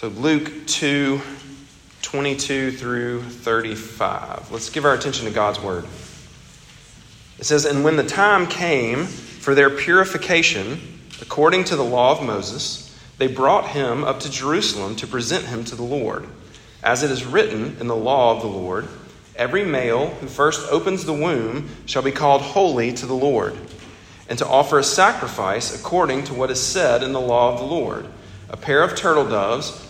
So, Luke 2 22 through 35. Let's give our attention to God's word. It says, And when the time came for their purification, according to the law of Moses, they brought him up to Jerusalem to present him to the Lord. As it is written in the law of the Lord, every male who first opens the womb shall be called holy to the Lord, and to offer a sacrifice according to what is said in the law of the Lord a pair of turtle doves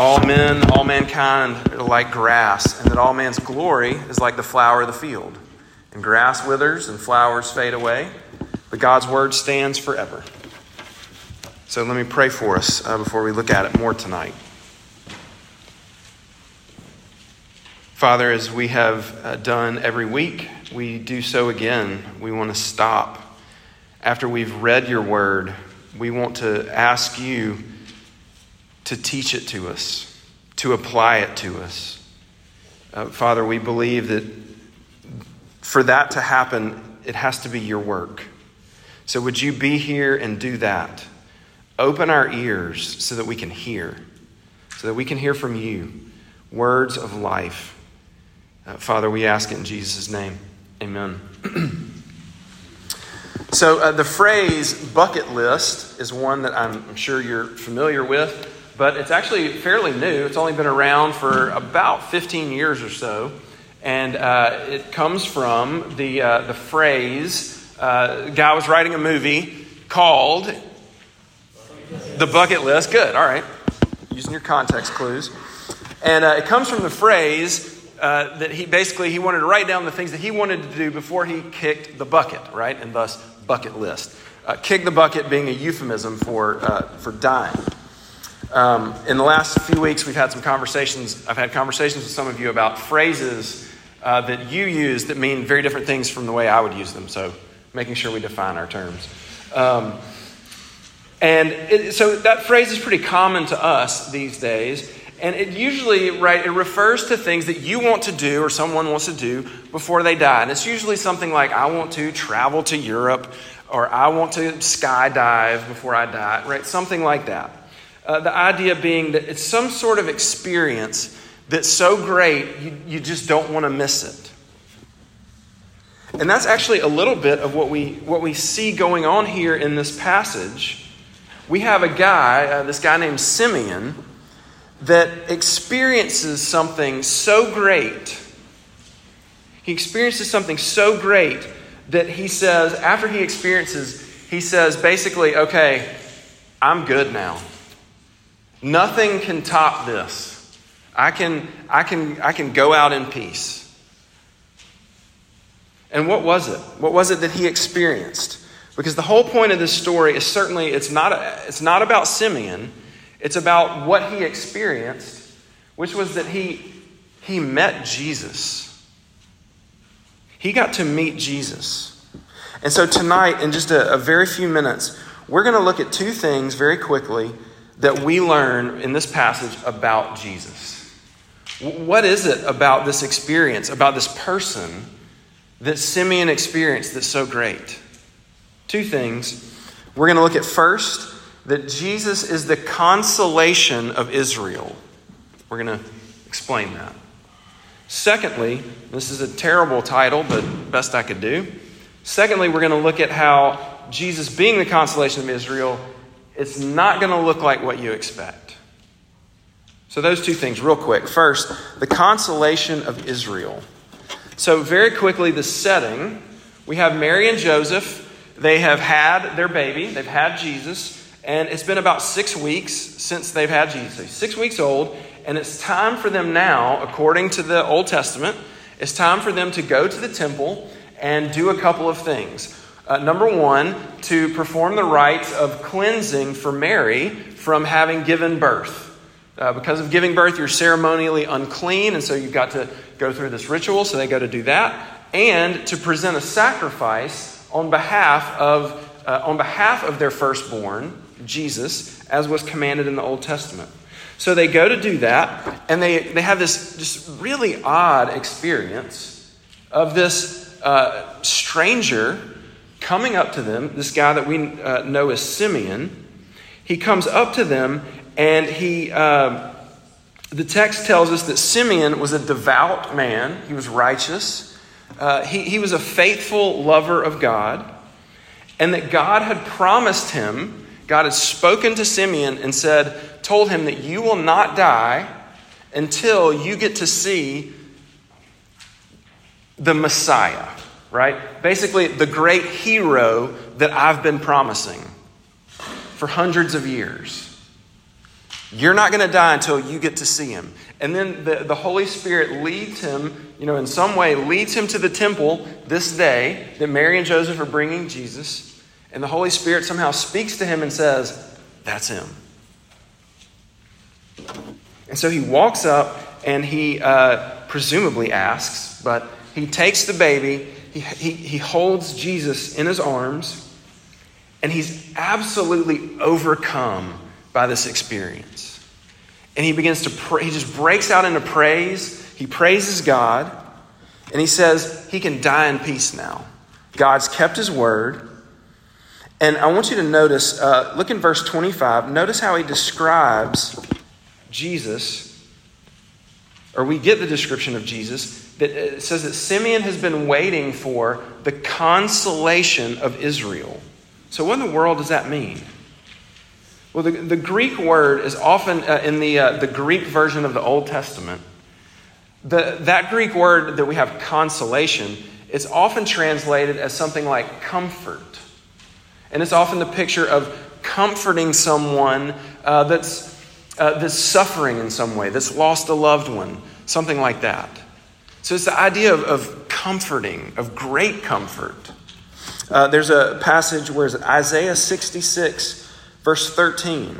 all men, all mankind are like grass, and that all man's glory is like the flower of the field. And grass withers and flowers fade away, but God's word stands forever. So let me pray for us uh, before we look at it more tonight. Father, as we have uh, done every week, we do so again. We want to stop. After we've read your word, we want to ask you to teach it to us, to apply it to us. Uh, Father, we believe that for that to happen, it has to be your work. So would you be here and do that? Open our ears so that we can hear, so that we can hear from you words of life. Uh, Father, we ask it in Jesus' name. Amen. so, uh, the phrase bucket list is one that I'm, I'm sure you're familiar with but it's actually fairly new. It's only been around for about 15 years or so. And uh, it comes from the, uh, the phrase uh, guy was writing a movie called The Bucket List. Good, all right. Using your context clues. And uh, it comes from the phrase uh, that he basically he wanted to write down the things that he wanted to do before he kicked the bucket, right? And thus, bucket list. Uh, kick the bucket being a euphemism for, uh, for dying. Um, in the last few weeks, we've had some conversations. I've had conversations with some of you about phrases uh, that you use that mean very different things from the way I would use them. So, making sure we define our terms. Um, and it, so that phrase is pretty common to us these days. And it usually, right, it refers to things that you want to do or someone wants to do before they die. And it's usually something like, I want to travel to Europe or I want to skydive before I die, right? Something like that. Uh, the idea being that it's some sort of experience that's so great you, you just don't want to miss it. And that's actually a little bit of what we, what we see going on here in this passage. We have a guy, uh, this guy named Simeon, that experiences something so great. He experiences something so great that he says, after he experiences, he says basically, okay, I'm good now. Nothing can top this. I can, I can, I can go out in peace. And what was it? What was it that he experienced? Because the whole point of this story is certainly it's not, it's not about Simeon. It's about what he experienced, which was that he, he met Jesus. He got to meet Jesus. And so tonight, in just a, a very few minutes, we're going to look at two things very quickly that we learn in this passage about Jesus? What is it about this experience, about this person, that Simeon experienced that's so great? Two things. We're going to look at first that Jesus is the consolation of Israel. We're going to explain that. Secondly, this is a terrible title, but best I could do. Secondly, we're going to look at how Jesus being the consolation of Israel, it's not going to look like what you expect. So, those two things, real quick. First, the consolation of Israel. So, very quickly, the setting we have Mary and Joseph. They have had their baby, they've had Jesus, and it's been about six weeks since they've had Jesus. Six weeks old, and it's time for them now, according to the Old Testament, it's time for them to go to the temple and do a couple of things. Uh, number one, to perform the rites of cleansing for Mary from having given birth. Uh, because of giving birth, you're ceremonially unclean, and so you've got to go through this ritual, so they go to do that. And to present a sacrifice on behalf of, uh, on behalf of their firstborn, Jesus, as was commanded in the Old Testament. So they go to do that, and they, they have this just really odd experience of this uh, stranger coming up to them, this guy that we uh, know as Simeon. He comes up to them, and he, uh, the text tells us that Simeon was a devout man, he was righteous, uh, he, he was a faithful lover of God, and that God had promised him, God had spoken to Simeon and said, told him that you will not die until you get to see the Messiah, right? Basically, the great hero that I've been promising for hundreds of years. You're not going to die until you get to see him. And then the, the Holy Spirit leads him, you know, in some way, leads him to the temple this day that Mary and Joseph are bringing Jesus. And the Holy Spirit somehow speaks to him and says, That's him. And so he walks up and he uh, presumably asks, but he takes the baby, he, he, holds Jesus in his arms, and he's absolutely overcome by this experience. And he begins to pray, he just breaks out into praise. He praises God, and he says he can die in peace now. God's kept his word. And I want you to notice, uh, look in verse 25, notice how he describes Jesus, or we get the description of Jesus, that it says that Simeon has been waiting for the consolation of Israel. So, what in the world does that mean? Well, the, the Greek word is often uh, in the, uh, the Greek version of the Old Testament. The, that Greek word that we have, consolation, is often translated as something like comfort. And it's often the picture of comforting someone uh, that's uh, that's suffering in some way, that's lost a loved one, something like that. So it's the idea of, of comforting, of great comfort. Uh, there's a passage where it's Isaiah 66, verse 13.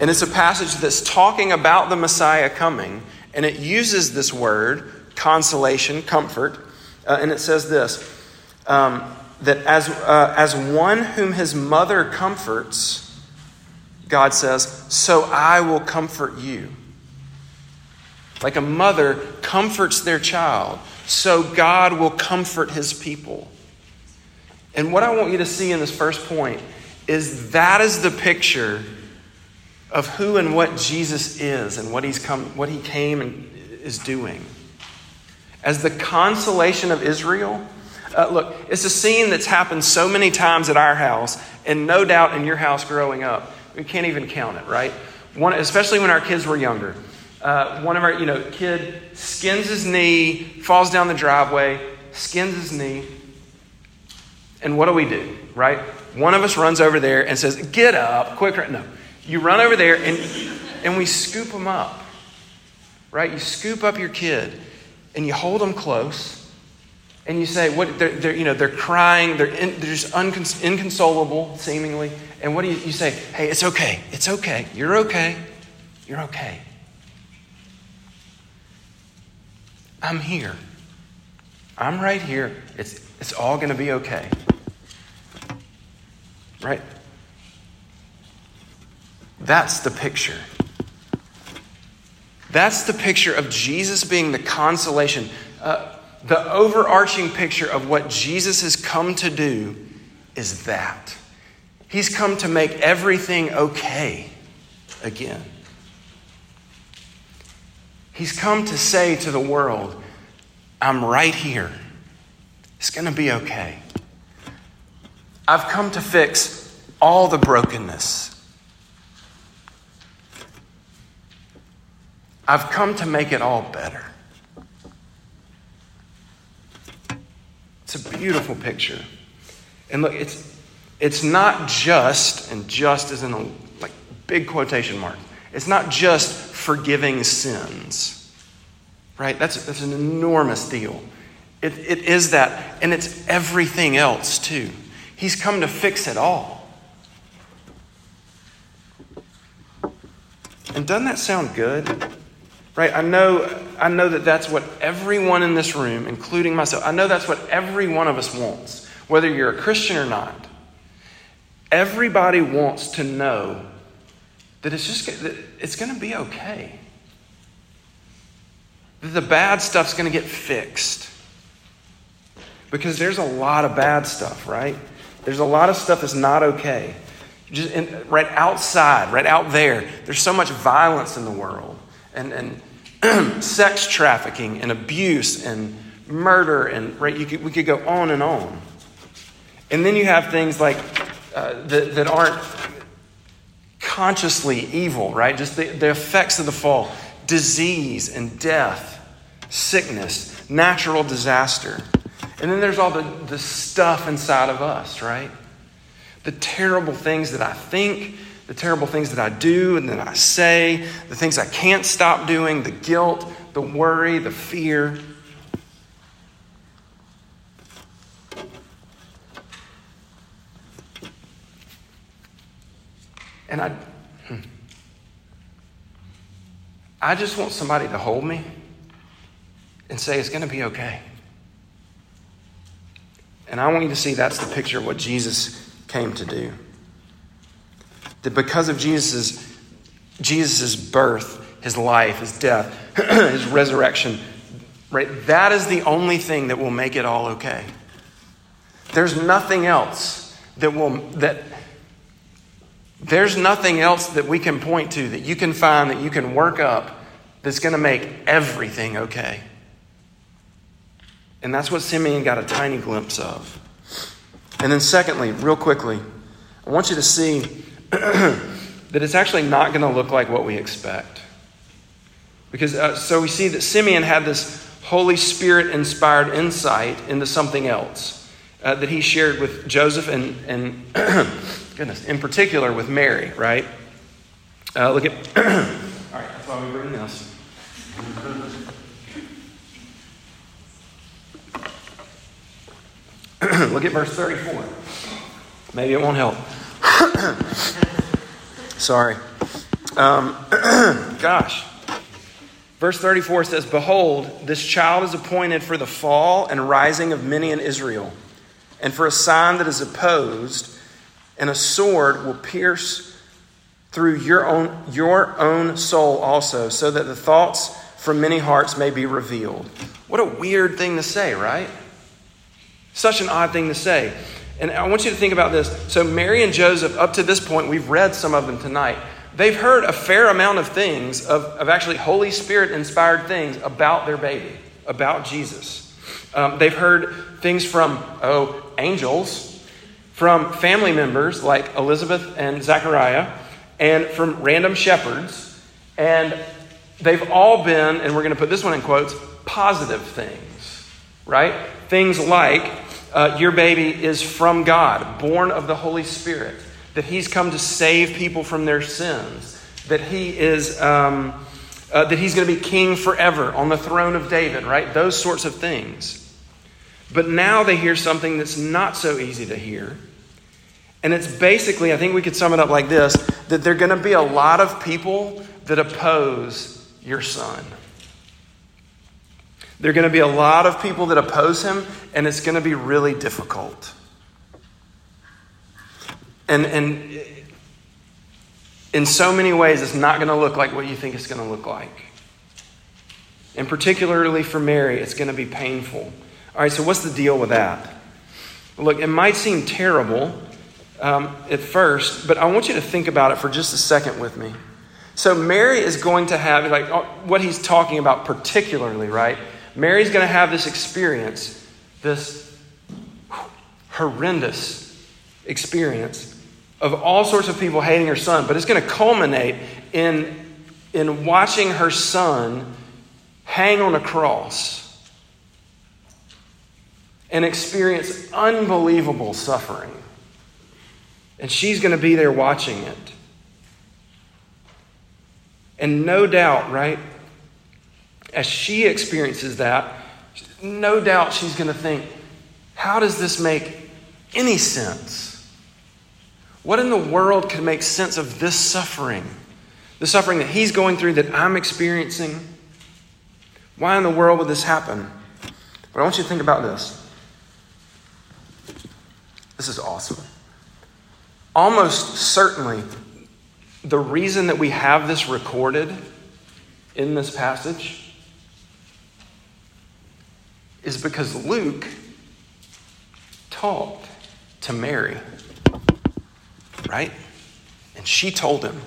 And it's a passage that's talking about the Messiah coming, and it uses this word, consolation, comfort. Uh, and it says this um, that as, uh, as one whom his mother comforts, God says, So I will comfort you. Like a mother comforts their child, so God will comfort his people. And what I want you to see in this first point is that is the picture of who and what Jesus is and what, he's come, what he came and is doing. As the consolation of Israel, uh, look, it's a scene that's happened so many times at our house, and no doubt in your house growing up. We can't even count it, right? One, especially when our kids were younger. Uh, one of our, you know, kid skins his knee, falls down the driveway, skins his knee. And what do we do, right? One of us runs over there and says, Get up, quick. No. You run over there and, and we scoop them up, right? You scoop up your kid and you hold them close and you say, what, they're, they're, you know, they're crying, they're, in, they're just uncons- inconsolable, seemingly. And what do you, you say? Hey, it's okay. It's okay. You're okay. You're okay. I'm here. I'm right here. It's, it's all going to be okay. Right? That's the picture. That's the picture of Jesus being the consolation. Uh, the overarching picture of what Jesus has come to do is that. He's come to make everything okay again. He's come to say to the world, I'm right here. It's going to be okay. I've come to fix all the brokenness. I've come to make it all better. It's a beautiful picture. And look, it's it's not just, and just is in a like big quotation mark. It's not just forgiving sins. Right? That's, that's an enormous deal. It, it is that, and it's everything else too. He's come to fix it all. And doesn't that sound good? Right? I know, I know that that's what everyone in this room, including myself, I know that's what every one of us wants, whether you're a Christian or not. Everybody wants to know that it's just that it's going to be okay. The bad stuff's going to get fixed. Because there's a lot of bad stuff, right? There's a lot of stuff that's not okay. Just in, right outside, right out there, there's so much violence in the world and, and sex trafficking and abuse and murder and right you could, we could go on and on and then you have things like uh, that, that aren't consciously evil right? Just the, the effects of the fall. Disease and death sickness natural disaster. And then there's all the, the stuff inside of us right? The terrible things that i think the terrible things that I do and that I say, the things I can't stop doing, the guilt, the worry, the fear. And I. I just want somebody to hold me and say it's going to be okay. And I want you to see that's the picture of what Jesus came to do that because of Jesus' Jesus' birth, his life, his death, his resurrection, right? That is the only thing that will make it all okay. There's nothing else that will that there's nothing else that we can point to that you can find that you can work up that's going to make everything okay. And that's what Simeon got a tiny glimpse of. And then, secondly, real quickly, I want you to see that it's actually not going to look like what we expect. Because uh, so we see that Simeon had this Holy Spirit inspired insight into something else uh, that he shared with Joseph and, and goodness, in particular with Mary, right? Uh, look at, all right, that's why we bring this. look at verse 34. Maybe it won't help. Sorry. Um, gosh. Verse 34 says, Behold, this child is appointed for the fall and rising of many in Israel, and for a sign that is opposed, and a sword will pierce through your own, your own soul also, so that the thoughts from many hearts may be revealed. What a weird thing to say, right? Such an odd thing to say. And I want you to think about this. So, Mary and Joseph, up to this point, we've read some of them tonight. They've heard a fair amount of things, of, of actually Holy Spirit inspired things about their baby, about Jesus. Um, they've heard things from, oh, angels, from family members like Elizabeth and Zachariah, and from random shepherds. And they've all been, and we're going to put this one in quotes, positive things, right? Things like uh, your baby is from God, born of the Holy Spirit, that He's come to save people from their sins, that He is. Um, uh, that he's going to be king forever on the throne of David, right? Those sorts of things. But now they hear something that's not so easy to hear. And it's basically, I think we could sum it up like this that there are going to be a lot of people that oppose your son. There are going to be a lot of people that oppose him, and it's going to be really difficult. And, and in so many ways, it's not going to look like what you think it's going to look like. And particularly for Mary, it's going to be painful. All right, so what's the deal with that? Look, it might seem terrible um, at first, but I want you to think about it for just a second with me. So, Mary is going to have, like, uh, what he's talking about particularly, right? Mary's going to have this experience, this horrendous experience of all sorts of people hating her son, but it's going to culminate in, in watching her son hang on a cross and experience unbelievable suffering. And she's going to be there watching it. And no doubt, right, as she experiences that, no doubt she's going to think, how does this make any sense? What in the world could make sense of this suffering? The suffering that he's going through, that I'm experiencing? Why in the world would this happen? But I want you to think about this. This is awesome. Almost certainly, the reason that we have this recorded in this passage is because Luke talked to Mary right? And she told him,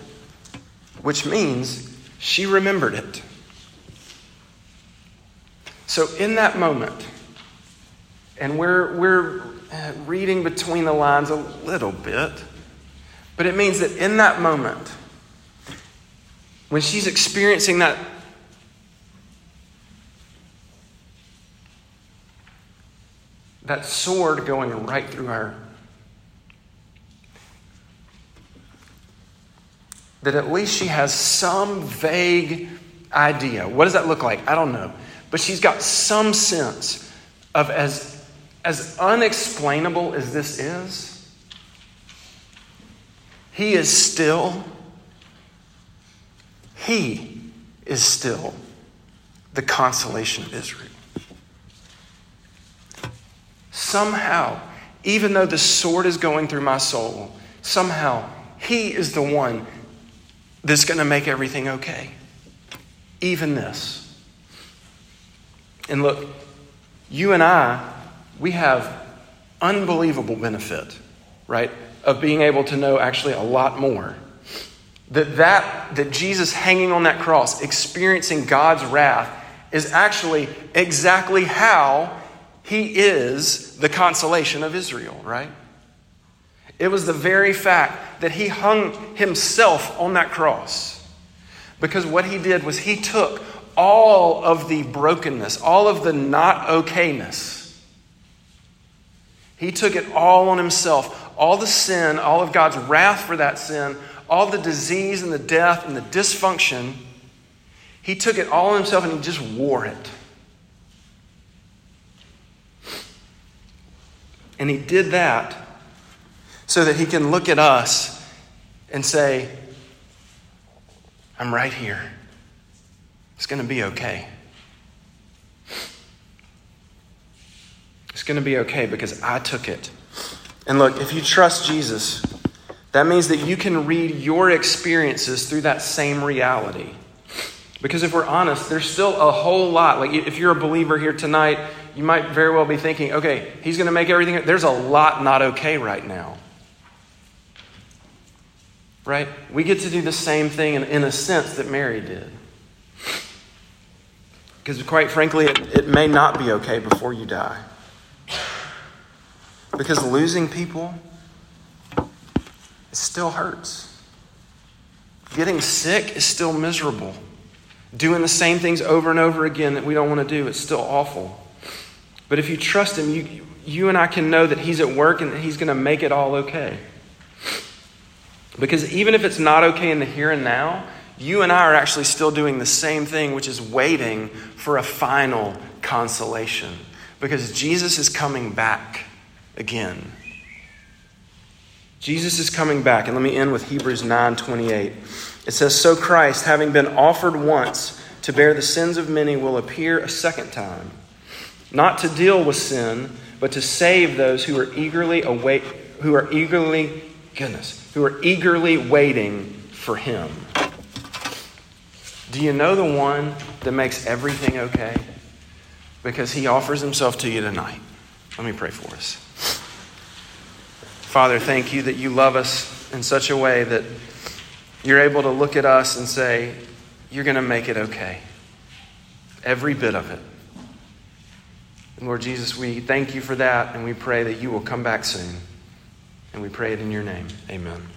which means she remembered it. So, in that moment, and we're, we're reading between the lines a little bit, but it means that in that moment, when she's experiencing that that sword going right through her that at least she has some vague idea. What does that look like? I don't know. But she's got some sense of as, as unexplainable as this is, he is still, he is still the consolation of Israel. Somehow, even though the sword is going through my soul, somehow he is the one that's going to make everything okay. Even this. And look, you and I, we have unbelievable benefit, right, of being able to know actually a lot more. That that that Jesus hanging on that cross, experiencing God's wrath, is actually exactly how he is the consolation of Israel, right? It was the very fact that he hung himself on that cross. Because what he did was he took all of the brokenness, all of the not okayness. He took it all on himself, all the sin, all of God's wrath for that sin, all the disease and the death and the dysfunction. He took it all on himself and he just wore it. And he did that so that he can look at us and say, I'm right here. It's going to be okay. Going to be okay because I took it. And look, if you trust Jesus, that means that you can read your experiences through that same reality. Because if we're honest, there's still a whole lot. Like if you're a believer here tonight, you might very well be thinking, okay, he's going to make everything. There's a lot not okay right now right? We get to do the same thing in, in a sense that Mary did. Because, quite frankly, it, it may not be okay before you die. Because losing people, it still hurts. Getting sick is still miserable. Doing the same things over and over again that we don't want to do, it's still awful. But if you trust Him, you, you and I can know that He's at work and that He's going to make it all okay. Because even if it's not okay in the here and now, you and I are actually still doing the same thing, which is waiting for a final consolation. Because Jesus is coming back again. Jesus is coming back. And let me end with Hebrews 9:28. It says, So Christ, having been offered once to bear the sins of many, will appear a second time, not to deal with sin, but to save those who are eagerly await, who are eagerly, goodness, who are eagerly waiting for him. Do you know the one that makes everything okay? Because he offers himself to you tonight. Let me pray for us. Father, thank you that you love us in such a way that you're able to look at us and say, You're going to make it okay. Every bit of it. And Lord Jesus, we thank you for that and we pray that you will come back soon. And we pray it in your name. Amen.